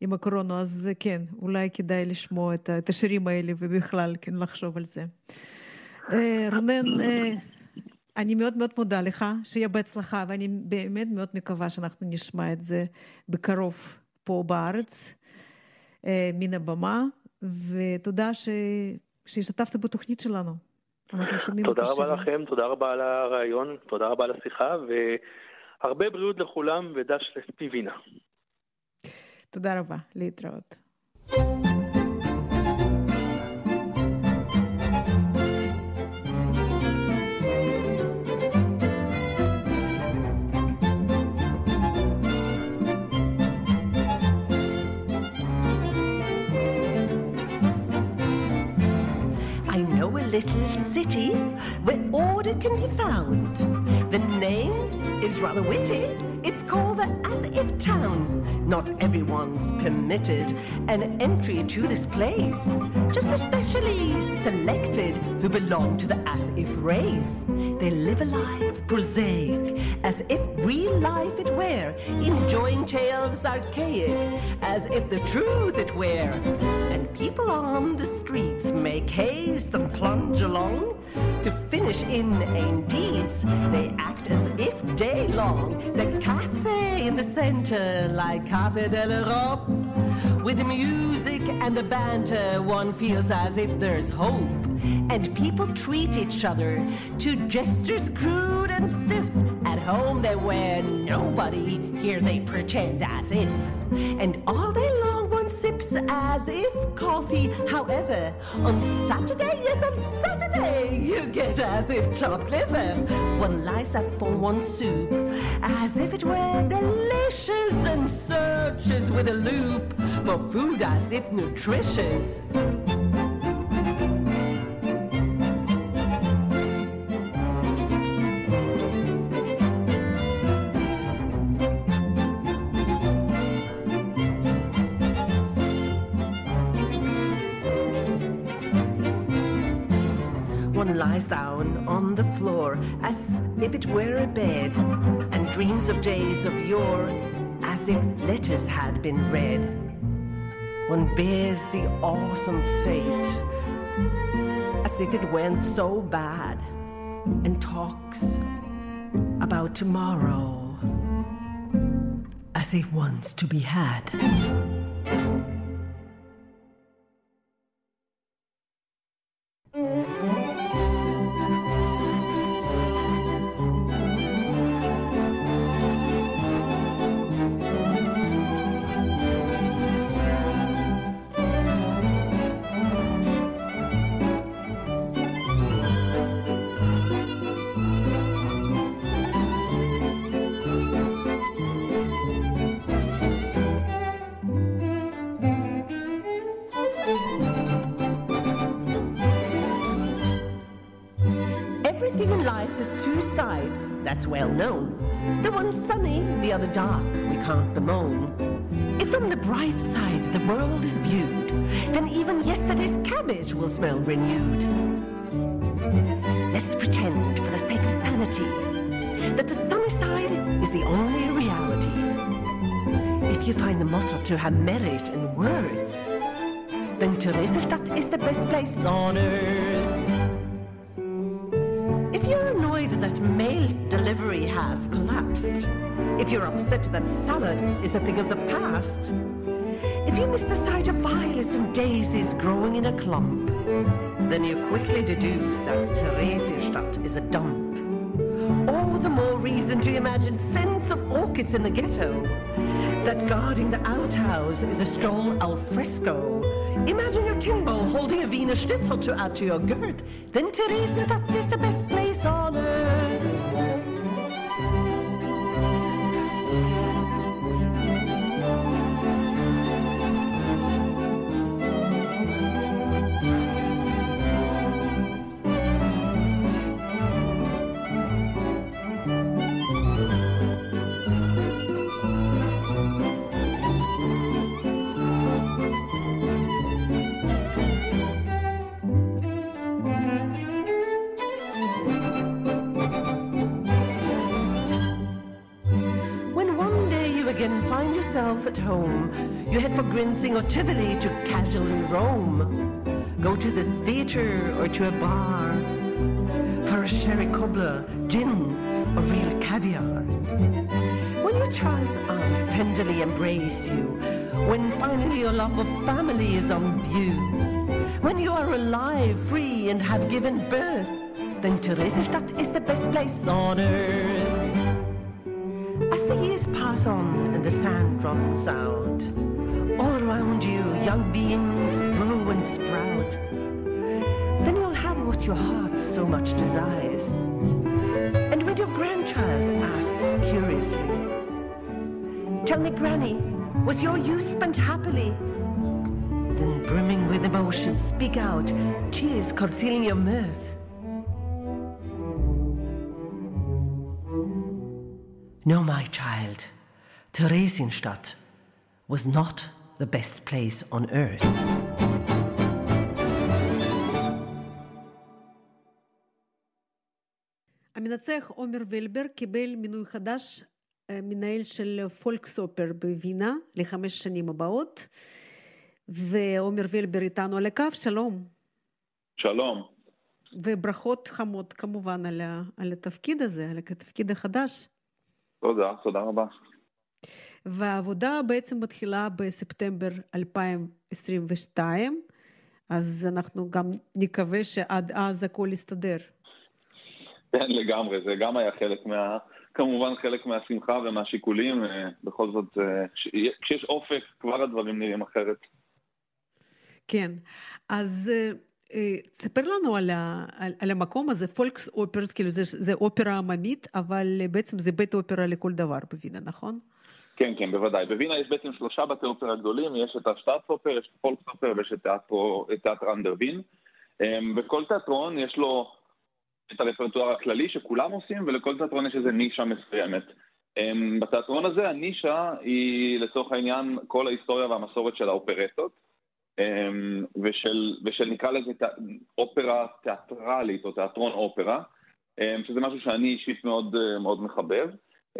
עם הקורונה, אז כן, אולי כדאי לשמוע את השירים האלה ובכלל, כן, לחשוב על זה. רונן, אני מאוד מאוד מודה לך, שיהיה בהצלחה, ואני באמת מאוד מקווה שאנחנו נשמע את זה בקרוב פה בארץ, מן הבמה, ותודה ש... שהשתתפת בתוכנית שלנו. תודה את רבה. לכם, תודה רבה על הרעיון, תודה רבה על השיחה, והרבה בריאות לכולם ודש לספיבינה. תודה רבה, להתראות. I know a little city where order can be found. The name is rather witty. It's called the As If Town. Not everyone's permitted an entry to this place. Just the specially selected who belong to the As If race. They live a life prosaic, as if real life it were, enjoying tales archaic, as if the truth it were. And people on the streets make haste and plunge along to finish inane deeds. They act as if day long the cafe in the center, like Cafe de l'Europe, with the music and the banter, one feels as if there's hope. And people treat each other to gestures crude and stiff. At home they wear nobody, here they pretend as if. And all day long one sips as if coffee. However, on Saturday, yes, on Saturday, you get as if chopped liver. One lies up for one soup, as if it were delicious, and searches with a loop for food as if nutritious. Were a bed, and dreams of days of yore as if letters had been read. One bears the awesome fate as if it went so bad, and talks about tomorrow as if once to be had. Other dark, we can't bemoan. If from the bright side the world is viewed, then even yesterday's cabbage will smell renewed. Let's pretend, for the sake of sanity, that the sunny side is the only reality. If you find the motto to have merit and worth, then Theresienstadt is the best place on earth. That salad is a thing of the past, if you miss the sight of violets and daisies growing in a clump, then you quickly deduce that Theresienstadt is a dump. All the more reason to imagine scents of orchids in the ghetto, that guarding the outhouse is a stroll al fresco. Imagine your Timbal holding a Wiener Schnitzel to add to your girth, then Theresienstadt is the best for or Tivoli to casually roam. Go to the theatre or to a bar. For a sherry cobbler, gin, or real caviar. When your child's arms tenderly embrace you, when finally your love of family is on view, when you are alive, free, and have given birth, then Theresienstadt is the best place on earth. As the years pass on and the sand runs out, all around you young beings grow and sprout. Then you'll have what your heart so much desires. And when your grandchild asks curiously, Tell me, Granny, was your youth spent happily? Then, brimming with emotion, speak out, tears concealing your mirth. No, my child, Theresienstadt was not the best place on earth. המנצח עומר ולבר קיבל מינוי חדש, מנהל של פולקסופר בווינה לחמש שנים הבאות, ועומר ולבר איתנו על הקו, שלום. שלום. וברכות חמות כמובן על, ה, על התפקיד הזה, על התפקיד החדש. תודה, תודה רבה. והעבודה בעצם מתחילה בספטמבר 2022, אז אנחנו גם נקווה שעד אז הכל יסתדר. כן, לגמרי, זה גם היה חלק מה... כמובן חלק מהשמחה ומהשיקולים, אה, בכל זאת, אה, כשיש אופק, כבר הדברים נראים אחרת. כן, אז אה, תספר לנו על, ה, על, על המקום הזה, פולקס אופרס, כאילו זה, זה אופרה עממית, אבל בעצם זה בית אופרה לכל דבר בווינה, נכון? כן, כן, בוודאי. בווינה יש בעצם שלושה בתי אופרה גדולים, יש את השטאטסופר, יש את הפולקסופר ויש את תיאטר אנדרווין. בכל תיאטרון יש לו את הרפרטואר הכללי שכולם עושים, ולכל תיאטרון יש איזה נישה מסוימת. בתיאטרון הזה הנישה היא לצורך העניין כל ההיסטוריה והמסורת של האופרטות, ושל, ושל נקרא לזה אופרה תיאטרלית או תיאטרון אופרה, שזה משהו שאני אישית מאוד, מאוד מחבב.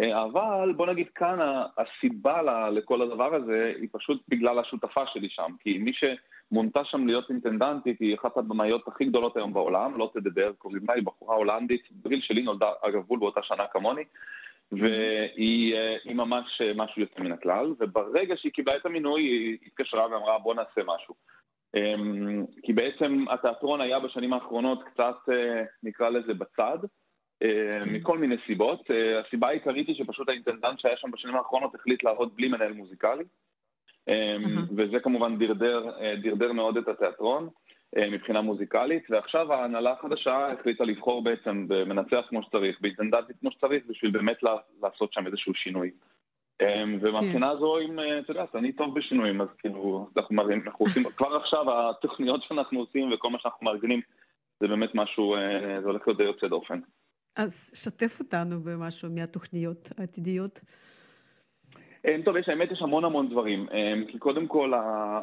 אבל בוא נגיד כאן הסיבה לכל הדבר הזה היא פשוט בגלל השותפה שלי שם, כי מי שמונתה שם להיות אינטנדנטית היא אחת הבמאיות הכי גדולות היום בעולם, לא תדבר, קוראים לה, היא בחורה הולנדית, בגיל שלי נולדה אגב בול באותה שנה כמוני, והיא ממש משהו יוצא מן הכלל, וברגע שהיא קיבלה את המינוי היא התקשרה ואמרה בוא נעשה משהו. כי בעצם התיאטרון היה בשנים האחרונות קצת, נקרא לזה, בצד. מכל מיני סיבות. הסיבה העיקרית היא שפשוט האינטנדנט שהיה שם בשנים האחרונות החליט לעבוד בלי מנהל מוזיקלי, וזה כמובן דרדר, דרדר מאוד את התיאטרון מבחינה מוזיקלית, ועכשיו ההנהלה החדשה החליטה לבחור בעצם במנצח כמו שצריך, באינטנדנטית כמו שצריך, בשביל באמת לעשות שם איזשהו שינוי. ומבחינה הזו, אם, את יודעת, אני טוב בשינויים, אז כאילו, אנחנו מראים, אנחנו עושים, כבר עכשיו התוכניות שאנחנו עושים וכל מה שאנחנו מארגנים, זה באמת משהו, זה הולך להיות די יוצא דופן. אז שתף אותנו במשהו מהתוכניות העתידיות. טוב, יש, האמת יש המון המון דברים. כי קודם כל,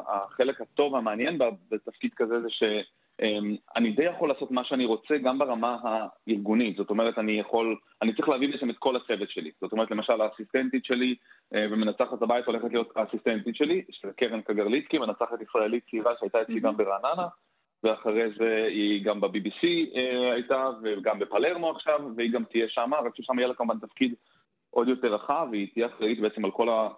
החלק הטוב והמעניין בתפקיד כזה זה שאני די יכול לעשות מה שאני רוצה גם ברמה הארגונית. זאת אומרת, אני יכול, אני צריך להביא בעצם את כל הצוות שלי. זאת אומרת, למשל, האסיסטנטית שלי ומנצחת הבית הולכת להיות האסיסטנטית שלי, קרן קגרליצקי, מנצחת ישראלית צעירה שהייתה אצלי גם ברעננה. ואחרי זה היא גם ב-BBC אה, הייתה, וגם בפלרמו עכשיו, והיא גם תהיה שם, רק ששם יהיה לה כמובן תפקיד עוד יותר רחב, והיא תהיה אחראית בעצם על כל, ה...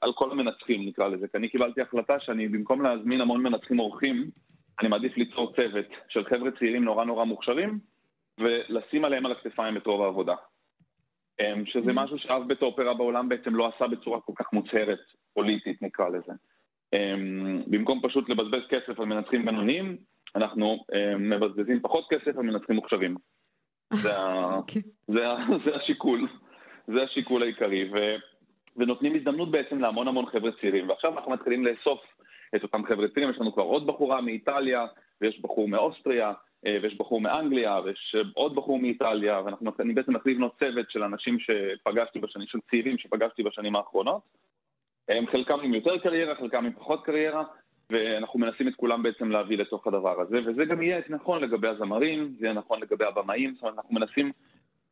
על כל המנצחים, נקרא לזה. כי אני קיבלתי החלטה שאני, במקום להזמין המון מנצחים אורחים, אני מעדיף ליצור צוות של חבר'ה צעירים נורא נורא מוכשרים, ולשים עליהם על הכתפיים את רוב העבודה. שזה משהו שאף בית האופרה בעולם בעצם לא עשה בצורה כל כך מוצהרת, פוליטית נקרא לזה. במקום פשוט לבזבז כסף על מנצחים בינוניים, אנחנו מבזבזים פחות כסף על מנצחים מוכשרים. זה, זה, זה השיקול, זה השיקול העיקרי, ו, ונותנים הזדמנות בעצם להמון המון חבר'ה צעירים. ועכשיו אנחנו מתחילים לאסוף את אותם חבר'ה צעירים, יש לנו כבר עוד בחורה מאיטליה, ויש בחור מאוסטריה, ויש בחור מאנגליה, ויש עוד בחור מאיטליה, ואני בעצם מתחיל לבנות צוות של אנשים שפגשתי בשנים, של צעירים שפגשתי בשנים האחרונות. הם חלקם עם יותר קריירה, חלקם עם פחות קריירה, ואנחנו מנסים את כולם בעצם להביא לתוך הדבר הזה, וזה גם יהיה נכון לגבי הזמרים, זה יהיה נכון לגבי הבמאים, זאת אומרת, אנחנו מנסים,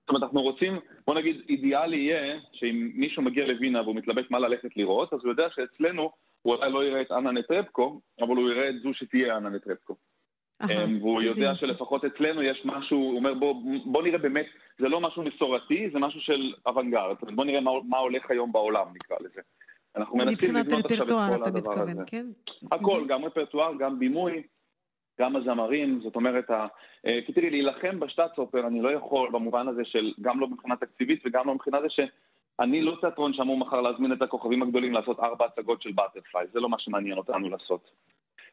זאת אומרת, אנחנו רוצים, בוא נגיד, אידיאלי יהיה שאם מישהו מגיע לווינה והוא מתלבט מה ללכת לראות, אז הוא יודע שאצלנו הוא אולי לא יראה את אנה נטרפקו, אבל הוא יראה את זו שתהיה אנה נטרפקו. אמ, והוא יודע. שלפחות אצלנו יש משהו, הוא אומר בוא, בוא נראה באמת, זה לא משהו מסורתי, זה משהו של אוונגרד, בוא נראה מה, מה הולך היום בעולם נקרא לזה. אנחנו מנסים לבנות עכשיו את כל הדבר מתכוון, הזה. כן? הכל, גם רפרטואר, גם בימוי, גם הזמרים, זאת אומרת, ה- אה, כי תראי, להילחם בשטאצ-אופר אני לא יכול במובן הזה של, גם לא מבחינה תקציבית וגם לא מבחינה זה שאני לא תיאטרון שאמור מחר להזמין את הכוכבים הגדולים לעשות ארבע הצגות של באטרפליי, זה לא מה שמעניין אותנו לעשות.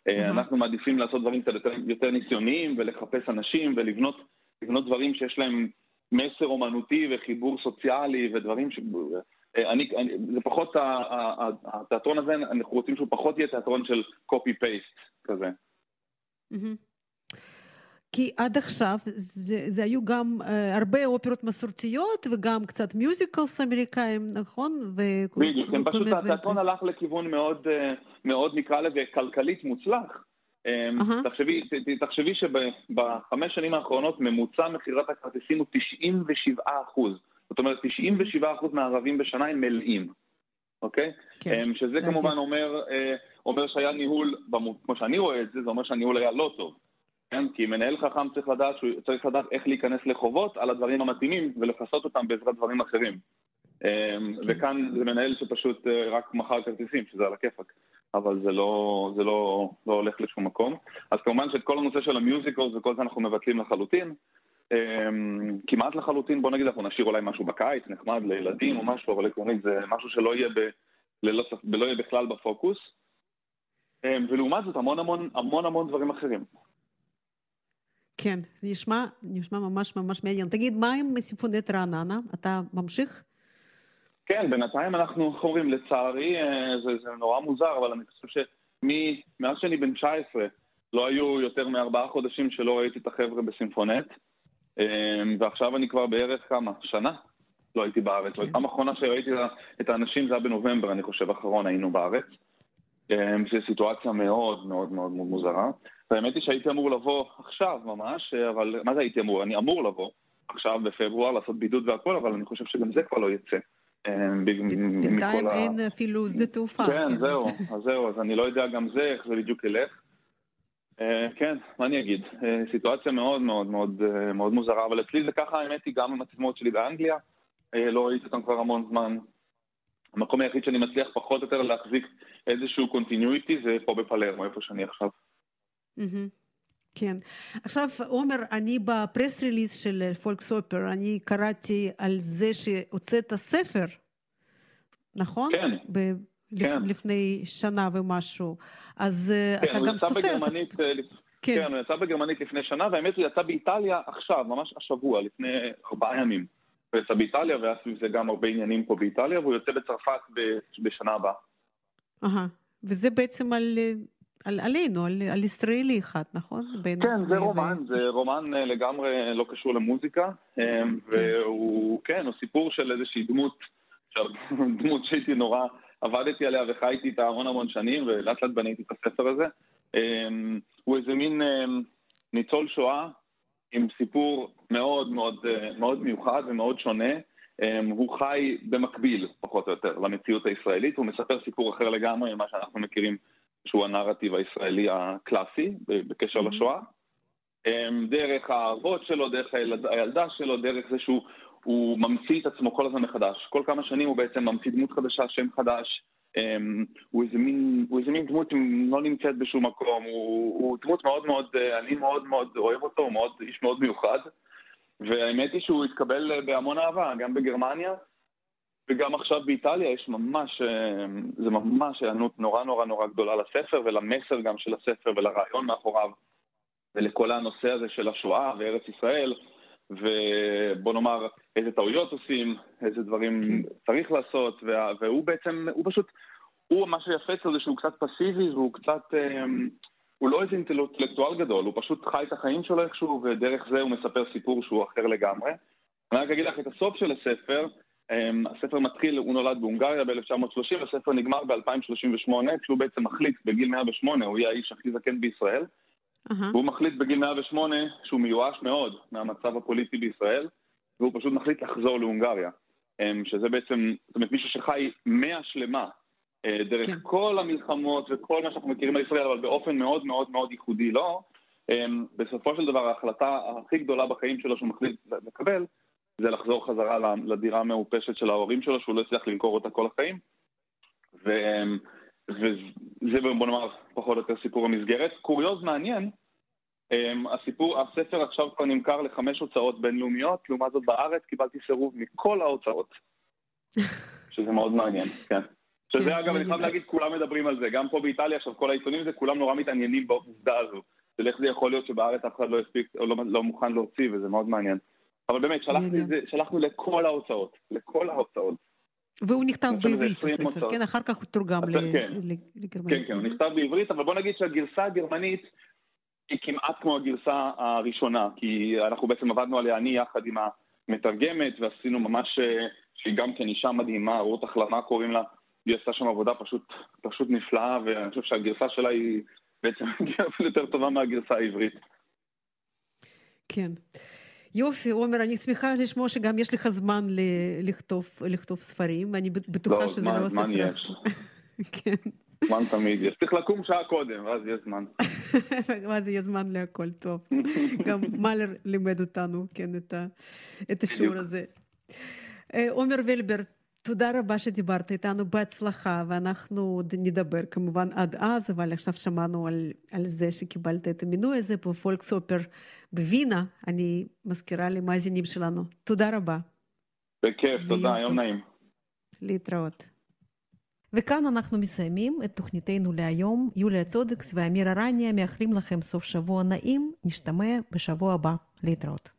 אה, אהה. אנחנו מעדיפים לעשות דברים קצת יותר, יותר ניסיוניים ולחפש אנשים ולבנות לבנות דברים שיש להם מסר אומנותי וחיבור סוציאלי ודברים ש... אה, אני, אני, זה פחות, התיאטרון הזה, אנחנו רוצים שהוא פחות יהיה תיאטרון של copy-paste כזה. כי עד עכשיו זה, זה היו גם אה, הרבה אופרות מסורתיות וגם קצת מיוזיקלס אמריקאים, נכון? ו- בדיוק, הם פשוט, התיאטרון. הלך לכיוון מאוד, אה, מאוד נקרא לזה כלכלית מוצלח. אהה. תחשבי, תחשבי שבחמש שנים האחרונות ממוצע מכירת הכרטיסים הוא 97 אחוז. זאת אומרת, 97 אחוז מהערבים בשנה הם מלאים, אוקיי? כן, אה, שזה לדעתי. כמובן אומר, אה, אומר שהיה ניהול, כמו שאני רואה את זה, זה אומר שהניהול היה לא טוב. כן? כי מנהל חכם צריך לדעת שהוא צריך לדעת איך להיכנס לחובות על הדברים המתאימים ולכסות אותם בעזרת דברים אחרים. אמ, וכאן זה מנהל שפשוט אה, רק מכר כרטיסים, שזה על הכיפאק. אבל זה לא, זה לא, לא הולך לשום מקום. אז כמובן שאת כל הנושא של המיוזיקלס וכל זה אנחנו מבטלים לחלוטין. אמ, כמעט לחלוטין, בוא נגיד, אנחנו נשאיר אולי משהו בקיץ, נחמד לילדים או משהו, אבל עקרונית זה משהו שלא יהיה, ב, ללא, לא יהיה בכלל בפוקוס. אמ, ולעומת זאת המון המון המון המון דברים אחרים. כן, זה נשמע, נשמע ממש ממש מעניין. תגיד, מה עם סימפונט רעננה? אתה ממשיך? כן, בינתיים אנחנו, איך אומרים, לצערי, אה, זה, זה נורא מוזר, אבל אני חושב שמאז שאני בן 19, לא היו יותר מארבעה חודשים שלא ראיתי את החבר'ה בסימפונט, ועכשיו אני כבר בערך כמה? שנה לא הייתי בארץ. כן. והפעם האחרונה שראיתי את האנשים זה היה בנובמבר, אני חושב, האחרון היינו בארץ. אה, זו סיטואציה מאוד מאוד מאוד מאוד מוזרה. והאמת היא שהייתי אמור לבוא עכשיו ממש, אבל מה זה הייתי אמור? אני אמור לבוא עכשיו בפברואר לעשות בידוד והכל, אבל אני חושב שגם זה כבר לא יצא. ב- בינתיים אין אפילו שדה תעופה. כן, אז- זהו, אז זהו, אז אני לא יודע גם זה, איך זה בדיוק ילך. אה, כן, מה אני אגיד? אה, סיטואציה מאוד מאוד מאוד אה, מאוד מוזרה, אבל אצלי זה ככה, האמת היא, גם עם התזמורת שלי באנגליה, לא ראיתי אותם כבר המון זמן. המקום היחיד שאני מצליח פחות או יותר להחזיק איזשהו continuity זה פה בפלרמו, איפה שאני עכשיו. כן. עכשיו, עומר, אני ב press release של פולקסאופר, אני קראתי על זה שהוצאת ספר, נכון? כן. כן. לפני שנה ומשהו. אז אה, כן, אתה גם סופר. בגרמנית, ספ- אה, כן. כן, הוא יצא בגרמנית לפני שנה, והאמת הוא יצא באיטליה עכשיו, ממש השבוע, לפני ארבעה ימים. הוא יצא באיטליה, והיה סביב זה גם הרבה עניינים פה באיטליה, והוא יוצא בצרפת בשנה הבאה. אהה. וזה בעצם על, על עלינו, על, על ישראלי אחד, נכון? בין כן, זה ו- רומן, ו- זה רומן אה, לגמרי לא קשור למוזיקה, אה, והוא, כן, הוא סיפור של איזושהי דמות, דמות שהייתי נורא, עבדתי עליה וחייתי איתה המון המון שנים, ולאט לאט בניתי את הספר הזה. אה, הוא איזה מין אה, ניצול שואה עם סיפור מאוד מאוד אה, מאוד מיוחד ומאוד שונה. אה, הוא חי במקביל, פחות או יותר, למציאות הישראלית, הוא מספר סיפור אחר לגמרי ממה שאנחנו מכירים, שהוא הנרטיב הישראלי הקלאסי בקשר לשואה. אמ, דרך האבות שלו, דרך הילד, הילדה שלו, דרך זה שהוא הוא ממציא את עצמו כל הזמן מחדש. כל כמה שנים הוא בעצם ממציא דמות חדשה, שם חדש. אמ, הוא איזה מין, הוא איזה מין דמות לא נמצאת בשום מקום. הוא, הוא דמות מאוד מאוד, אה, אני מאוד מאוד אוהב אותו, הוא מאוד, איש מאוד מיוחד. והאמת היא שהוא התקבל אה, בהמון אהבה, גם בגרמניה. וגם עכשיו באיטליה יש ממש, אה, זה ממש היענות נורא נורא נורא גדולה לספר ולמסר גם של הספר ולרעיון מאחוריו ולכל הנושא הזה של השואה וארץ ישראל ובוא נאמר איזה טעויות עושים, איזה דברים צריך לעשות וה- והוא בעצם, הוא פשוט, הוא מה שיפה אצלו זה שהוא קצת פסיבי והוא קצת, אה, הוא לא איזה אינטלקטואל גדול, הוא פשוט חי את החיים שלו איכשהו ודרך זה הוא מספר סיפור שהוא אחר לגמרי. אני רק אגיד לך את הסוף של הספר, Um, הספר מתחיל, הוא נולד בהונגריה ב-1930, הספר נגמר ב-2038, כשהוא בעצם מחליט בגיל 108, הוא יהיה האיש הכי זקן בישראל, אהה. והוא מחליט בגיל 108 שהוא מיואש מאוד מהמצב הפוליטי בישראל, והוא פשוט מחליט לחזור להונגריה. Um, שזה בעצם, זאת אומרת, מישהו שחי מאה שלמה, uh, דרך כן. כל המלחמות וכל מה שאנחנו מכירים על ישראל, אבל באופן מאוד מאוד מאוד ייחודי לו, אמ, בסופו של דבר ההחלטה הכי גדולה בחיים שלו שהוא מחליט לקבל, זה לחזור חזרה לדירה המעופשת של ההורים שלו, שהוא לא הצליח למכור אותה כל החיים. ו... וזה בוא נאמר פחות או יותר סיפור המסגרת. קוריוז מעניין, אמ, הסיפור, הספר עכשיו כבר נמכר לחמש הוצאות בינלאומיות, לעומת זאת בארץ קיבלתי סירוב מכל ההוצאות, שזה מאוד מעניין, כן. שזה כן, אגב, אני חייב להגיד, כולם מדברים על זה, גם פה באיטליה עכשיו כל העיתונים זה, כולם נורא מתעניינים בעובדה הזו, של איך זה יכול להיות שבארץ אף אחד לא הספיק, או לא, לא מוכן להוציא, וזה מאוד מעניין. אבל באמת, שלחנו לכל ההוצאות, לכל ההוצאות. והוא נכתב בעברית, הספר, כן? אחר כך הוא תורגם כן. לגרמנית. כן, כן, הוא נכתב בעברית, אבל בוא נגיד שהגרסה הגרמנית היא כמעט כמו הגרסה הראשונה, כי אנחנו בעצם עבדנו עליה אני יחד עם המתרגמת, ועשינו ממש, אה, שהיא גם כן אישה מדהימה, רות החלמה קוראים לה, היא עשתה שם עבודה פשוט, פשוט נפלאה, ואני חושב שהגרסה שלה היא בעצם יותר טובה מהגרסה העברית. כן. יופי, עומר, אני שמחה לשמוע שגם יש לך זמן לכתוב, לכתוב ספרים, אני בטוחה לא, שזה זמן, לא הספר. זמן יש. כן. זמן תמיד יש. צריך לקום שעה קודם, ואז יש זמן. ואז יהיה זמן להכל טוב. גם מאלר לימד אותנו, כן, את, ה, את השיעור הזה. עומר וילבר, תודה רבה שדיברת איתנו, בהצלחה, ואנחנו עוד נדבר כמובן עד אז, אבל עכשיו שמענו על, על זה שקיבלת את המינוי הזה בפולקסופר בווינה, אני מזכירה למאזינים שלנו. תודה רבה. בכיף, תודה, יום נעים. להתראות. וכאן אנחנו מסיימים את תוכניתנו להיום. יוליה צודקס ואמיר ארניה מאחלים לכם סוף שבוע נעים, נשתמע בשבוע הבא. להתראות.